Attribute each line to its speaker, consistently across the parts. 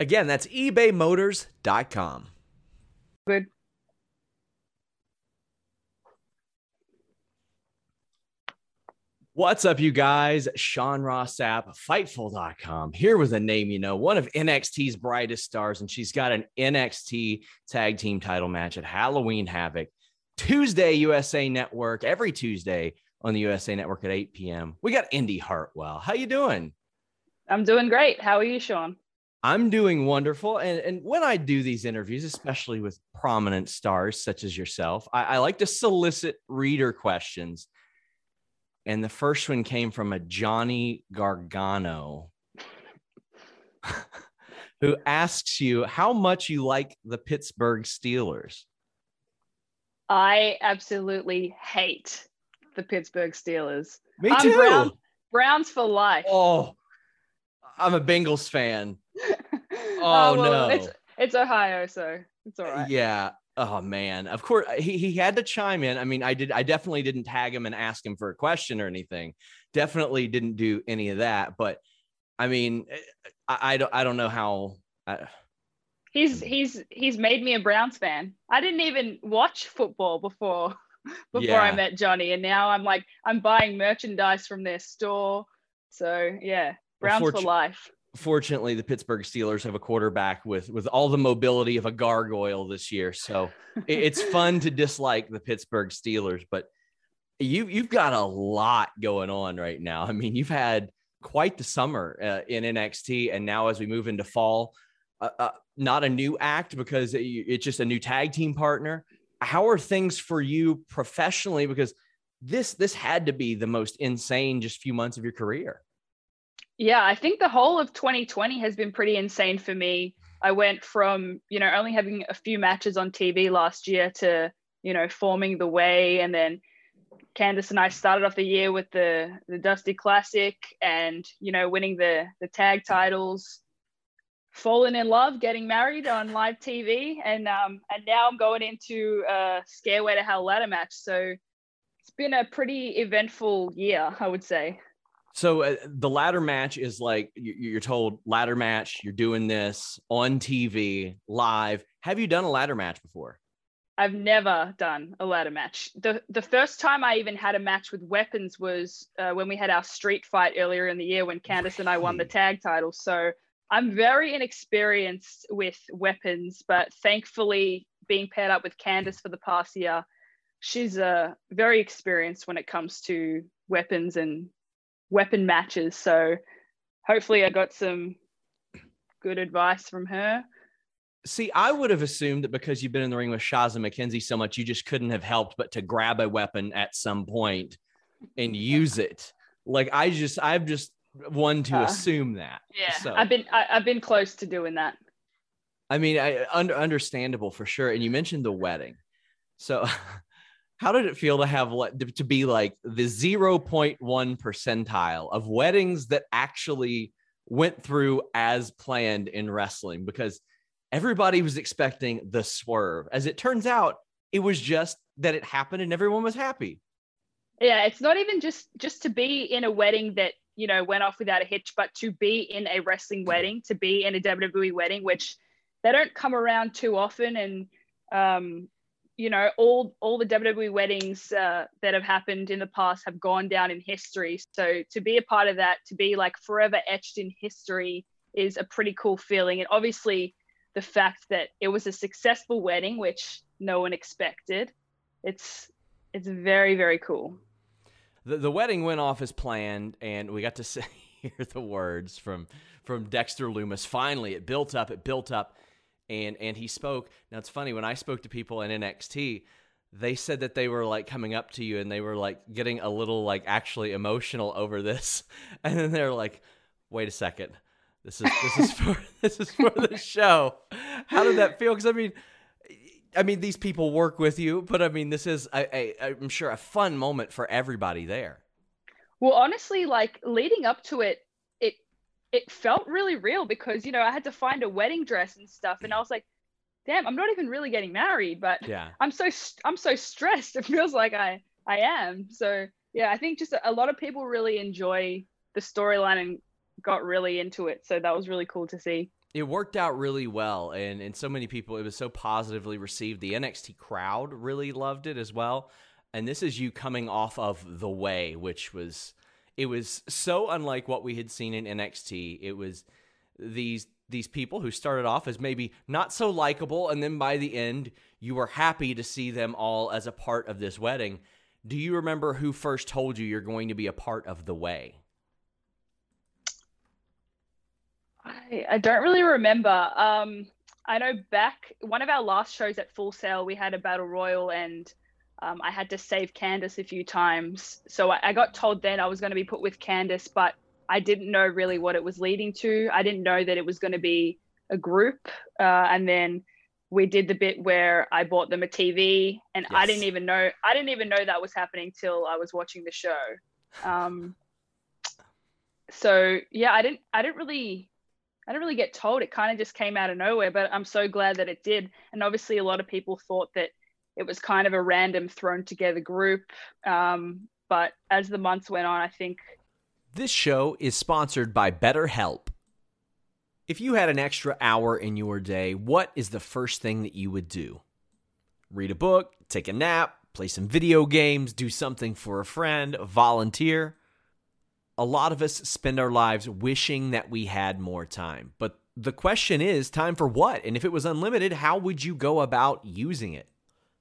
Speaker 1: Again, that's ebaymotors.com.
Speaker 2: Good.
Speaker 1: What's up, you guys? Sean Ross Sapp, Fightful.com, here with a name you know, one of NXT's brightest stars, and she's got an NXT tag team title match at Halloween Havoc, Tuesday, USA Network, every Tuesday on the USA Network at 8 p.m. We got Indi Hartwell. How you doing?
Speaker 2: I'm doing great. How are you, Sean?
Speaker 1: I'm doing wonderful. And, and when I do these interviews, especially with prominent stars such as yourself, I, I like to solicit reader questions and the first one came from a Johnny Gargano who asks you how much you like the Pittsburgh Steelers.
Speaker 2: I absolutely hate the Pittsburgh Steelers.
Speaker 1: Me
Speaker 2: I'm
Speaker 1: too.
Speaker 2: Brown, Browns for life.
Speaker 1: Oh, I'm a Bengals fan.
Speaker 2: oh uh,
Speaker 1: well, no.
Speaker 2: It's it's Ohio, so it's all right.
Speaker 1: Yeah. Oh man. Of course he, he had to chime in. I mean, I did I definitely didn't tag him and ask him for a question or anything. Definitely didn't do any of that. But I mean, I, I don't I don't know how I,
Speaker 2: He's hmm. he's he's made me a Browns fan. I didn't even watch football before before I met Johnny, and now I'm like I'm buying merchandise from their store. So yeah, Browns for life.
Speaker 1: Fortunately the Pittsburgh Steelers have a quarterback with with all the mobility of a gargoyle this year. So it's fun to dislike the Pittsburgh Steelers, but you you've got a lot going on right now. I mean, you've had quite the summer uh, in NXT, and now as we move into fall, uh, uh, not a new act because it- it's just a new tag team partner. How are things for you professionally? Because this this had to be the most insane just few months of your career.
Speaker 2: Yeah, I think the whole of 2020 has been pretty insane for me. I went from, you know, only having a few matches on TV last year to, you know, forming the way. And then Candice and I started off the year with the the Dusty Classic and, you know, winning the the tag titles, falling in love, getting married on live TV. And um and now I'm going into a Scareway to Hell ladder match. So it's been a pretty eventful year, I would say.
Speaker 1: So uh, the ladder match is like you- you're told ladder match. You're doing this on TV live. Have you done a ladder match before?
Speaker 2: I've never done a ladder match. The the first time I even had a match with weapons was uh, when we had our street fight earlier in the year when Candice and I won the tag title. So I'm very inexperienced with weapons, but thankfully being paired up with Candice for the past year, she's uh, very experienced when it comes to weapons and weapon matches. So hopefully I got some good advice from her.
Speaker 1: See, I would have assumed that because you've been in the ring with Shazza McKenzie so much, you just couldn't have helped but to grab a weapon at some point and use it. Like I just, I've just one to
Speaker 2: Uh,
Speaker 1: assume that.
Speaker 2: Yeah,
Speaker 1: So-
Speaker 2: I've been I, I've been close to doing that.
Speaker 1: I mean, I under, understandable for sure. And you mentioned the wedding. So how did it feel to have le- to be like the 0.1 percentile of weddings that actually went through as planned in wrestling? Because everybody was expecting the swerve. As it turns out, it was just that it happened and everyone was happy.
Speaker 2: Yeah, it's not even just just to be in a wedding that you know went off without a hitch, but to be in a wrestling wedding, to be in a WWE wedding, which they don't come around too often, and um, you know all all the WWE weddings uh, that have happened in the past have gone down in history. So to be a part of that, to be like forever etched in history, is a pretty cool feeling. And obviously, the fact that it was a successful wedding, which no one expected. It's it's very very cool.
Speaker 1: The the wedding went off as planned, and we got to say, hear the words from from Dexter Lumis. Finally, it built up. It built up, and and he spoke. Now it's funny when I spoke to people in NXT they said that they were like coming up to you and they were like getting a little like actually emotional over this. And then they're like wait a second. This is this is for this is for the show. How did that feel? Because i mean i mean these people work with you but i mean this is a, a, i'm sure a fun moment for everybody there.
Speaker 2: Well honestly like leading up to it it felt really real because you know i had to find a wedding dress and stuff and i was like damn, I'm not even really getting married, but
Speaker 1: yeah,
Speaker 2: I'm so I'm so stressed. It feels like I I am. So yeah, I think just a, a lot of people really enjoy the storyline and got really into it. So that was really cool to see.
Speaker 1: It worked out really well, and and so many people. It was so positively received. The NXT crowd really loved it as well. And this is you coming off of the way, which was it was so unlike what we had seen in NXT. It was these these people who started off as maybe not so likable and then by the end you were happy to see them all as a part of this wedding. Do you remember who first told you you're going to be a part of the way?
Speaker 2: I, I don't really remember. Um, i know back one of our last shows at full sail we had a battle royal and um, i had to save candice a few times so I, I got told then i was going to be put with candice but I didn't know really what it was leading to. I didn't know that it was going to be a group. Uh, and then we did the bit where I bought them a TV, and yes. I didn't even know I didn't even know that was happening till I was watching the show. Um, so yeah, I didn't I didn't really I didn't really get told. It kind of just came out of nowhere, but I'm so glad that it did. And obviously, a lot of people thought that it was kind of a random thrown together group. Um, but as the months went on, I think
Speaker 1: this show is sponsored by BetterHelp. If you had an extra hour in your day, what is the first thing that you would do? Read a book, take a nap, play some video games, do something for a friend, volunteer. A lot of us spend our lives wishing that we had more time. But the question is time for what? And if it was unlimited, how would you go about using it?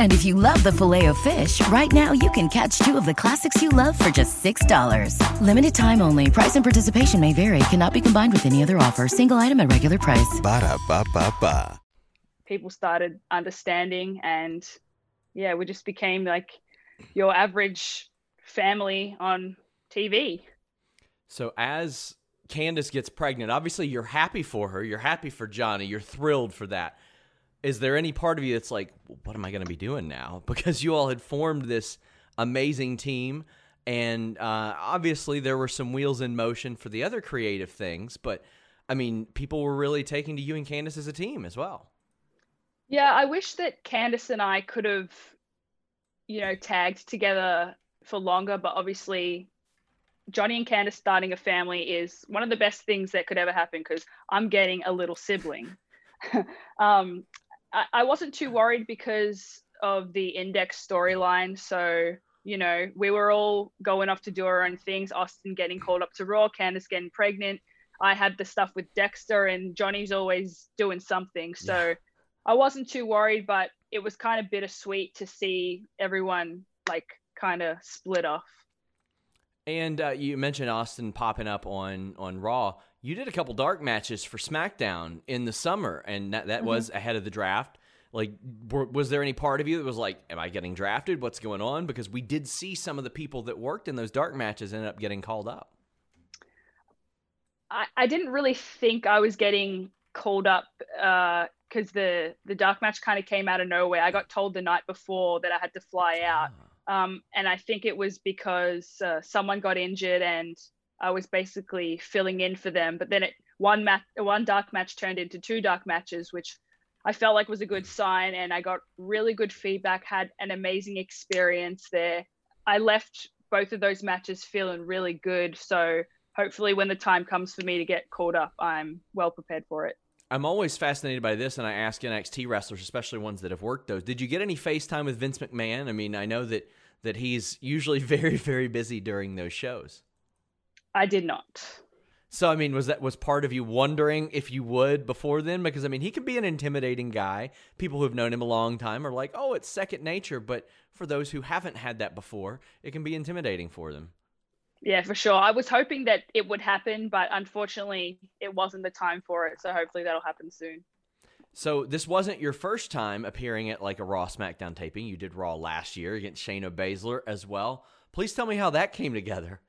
Speaker 3: And if you love the filet of fish, right now you can catch two of the classics you love for just $6. Limited time only. Price and participation may vary. Cannot be combined with any other offer. Single item at regular price.
Speaker 4: Ba da ba ba ba.
Speaker 2: People started understanding, and yeah, we just became like your average family on TV.
Speaker 1: So as Candice gets pregnant, obviously you're happy for her. You're happy for Johnny. You're thrilled for that is there any part of you that's like, what am I going to be doing now? Because you all had formed this amazing team, and uh, obviously there were some wheels in motion for the other creative things, but I mean, people were really taking to you and Candice as a team as well.
Speaker 2: Yeah, I wish that Candice and I could have, you know, tagged together for longer, but obviously Johnny and Candice starting a family is one of the best things that could ever happen because I'm getting a little sibling. um, I, I wasn't too worried because of the Indexter storyline. So, you know, we were all going off to do our own things. Austin getting called up to Raw, Candice getting pregnant. I had the stuff with Dexter, and Johnny's always doing something. So yeah. I wasn't too worried, but it was kind of bittersweet to see everyone like kind of split off.
Speaker 1: And uh, you mentioned Austin popping up on on Raw. You did a couple dark matches for SmackDown in the summer, and that, that mm-hmm. was ahead of the draft. Like, was there any part of you that was like, "Am I getting drafted? What's going on?" Because we did see some of the people that worked in those dark matches ended up getting called up.
Speaker 2: I, I didn't really think I was getting called up because uh, the the dark match kind of came out of nowhere. I got told the night before that I had to fly out, ah. um, and I think it was because uh, someone got injured and I was basically filling in for them. But then it one match, one dark match turned into two dark matches, which I felt like was a good sign and I got really good feedback, had an amazing experience there. I left both of those matches feeling really good. So hopefully when the time comes for me to get called up, I'm well prepared for it.
Speaker 1: I'm always fascinated by this, and I ask NXT wrestlers, especially ones that have worked those. Did you get any FaceTime with Vince McMahon? I mean, I know that that he's usually very, very busy during those shows.
Speaker 2: I did not.
Speaker 1: So I mean, was that was part of you wondering if you would before then? Because I mean, he can be an intimidating guy. People who have known him a long time are like, "Oh, it's second nature." But for those who haven't had that before, it can be intimidating for them.
Speaker 2: Yeah, for sure. I was hoping that it would happen, but unfortunately, it wasn't the time for it. So hopefully, that'll happen soon.
Speaker 1: So this wasn't your first time appearing at like a Raw SmackDown taping. You did Raw last year against Shayna Baszler as well. Please tell me how that came together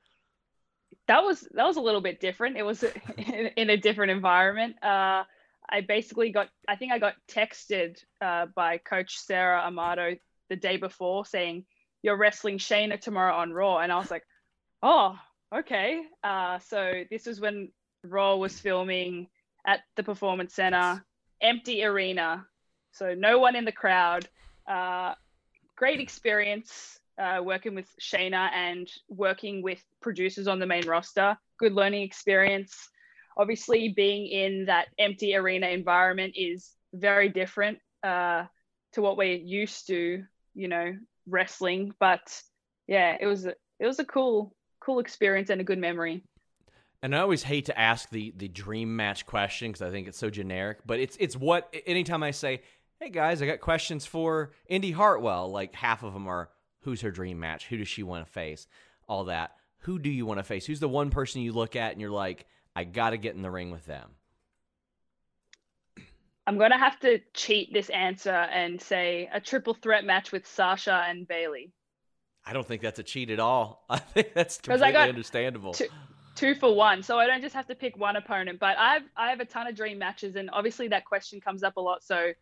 Speaker 2: that was that was a little bit different. It was in, in a different environment. Uh, I basically got I think I got texted uh, by Coach Sara Amato the day before saying you're wrestling Shayna tomorrow on Raw, and I was like, oh okay. Uh, so this was when Raw was filming at the Performance Center, empty arena, so no one in the crowd. Uh, great experience uh, working with Shayna and working with producers on the main roster. Good learning experience. Obviously, being in that empty arena environment is very different uh, to what we're used to, you know, wrestling. But yeah, it was a, it was a cool cool experience and a good memory.
Speaker 1: And I always hate to ask the the dream match question because I think it's so generic. But it's it's what anytime I say, "Hey guys, I got questions for Indi Hartwell," like half of them are who's her dream match? Who does she want to face? All that. Who do you want to face? Who's the one person you look at and you're like, I got to get in the ring with them?
Speaker 2: I'm going to have to cheat this answer and say a triple threat match with Sasha and Bayley.
Speaker 1: I don't think that's a cheat at all. I think that's completely understandable.
Speaker 2: Two, two for one, so I don't just have to pick one opponent. But I've I have a ton of dream matches, and obviously that question comes up a lot. So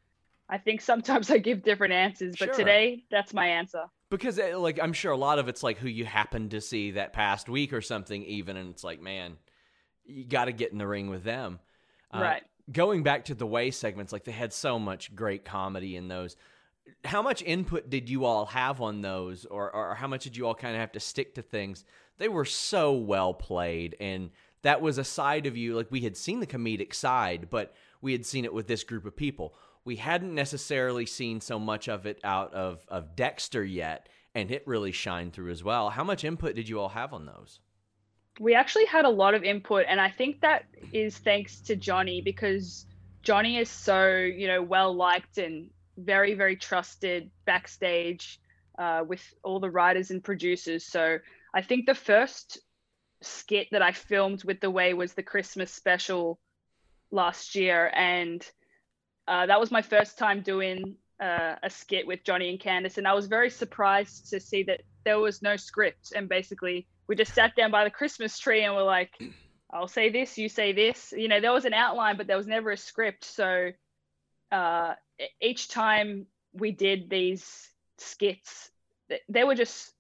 Speaker 2: I think sometimes I give different answers, but sure. today that's my answer.
Speaker 1: Because eh, like i'm sure a lot of it's like who you happened to see that past week or something even and it's like man you got to get in the ring with them.
Speaker 2: Uh, right.
Speaker 1: going back to the way segments like they had so much great comedy in those. How much input did you all have on those or, or how much did you all kind of have to stick to things? They were so well played and that was a side of you like we had seen the comedic side but we had seen it with this group of people we hadn't necessarily seen so much of it out of, of Dexter yet, and it really shined through as well. How much input did you all have on those?
Speaker 2: We actually had a lot of input, and I think that is thanks to Johnny because Johnny is so, you know, well liked and very, very trusted backstage uh, with all the writers and producers. So I think the first skit that I filmed with The Way was the Christmas special last year. And uh, that was my first time doing uh, a skit with Johnny and Candice, and I was very surprised to see that there was no script. And basically, we just sat down by the Christmas tree and we're like, I'll say this, you say this. You know, there was an outline, but there was never a script. So uh, each time we did these skits, they were just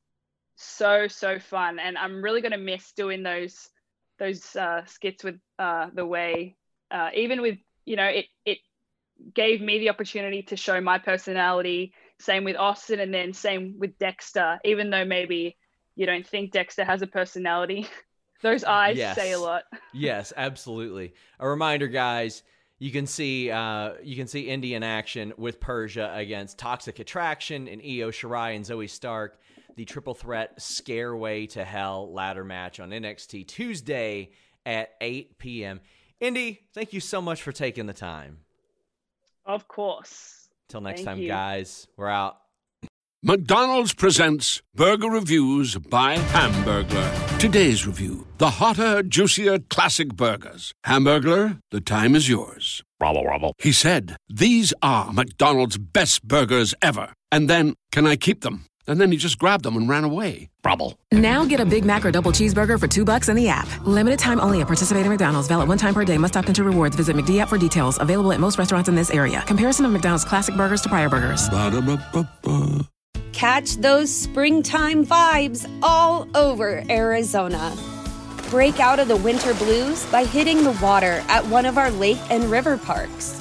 Speaker 2: so so fun, and I'm really gonna miss doing those those uh, skits with uh, the way. Uh, even with you know, it it gave me the opportunity to show my personality. Same with Austin, and then same with Dexter. Even though maybe you don't think Dexter has a personality, those eyes yes. say a lot.
Speaker 1: yes, absolutely. A reminder, guys. you can see uh, you can see Indian action with Persia against Toxic Attraction and Io Shirai and Zoey Stark. The triple threat Scareway to Hell ladder match on NXT Tuesday at 8 p.m. Indi, thank you so much for taking the time.
Speaker 2: Of course.
Speaker 1: Till next
Speaker 2: Thank
Speaker 1: time,
Speaker 2: you.
Speaker 1: guys. We're out.
Speaker 5: McDonald's presents Burger Reviews by Hamburglar. Today's review the hotter, juicier classic burgers. Hamburglar, the time is yours. Rubble, rubble. He said, These are McDonald's best burgers ever. And then, can I keep them? And then he just grabbed them and ran away. Rubble.
Speaker 6: Now get a Big Mac or double cheeseburger for two bucks in the app. Limited time only at participating McDonald's. Valid one time per day. Must opt into rewards. Visit McD app for details. Available at most restaurants in this area. Comparison of McDonald's classic burgers to prior burgers.
Speaker 5: Ba-da-ba-ba-ba.
Speaker 7: Catch those springtime vibes all over Arizona. Break out of the winter blues by hitting the water at one of our lake and river parks.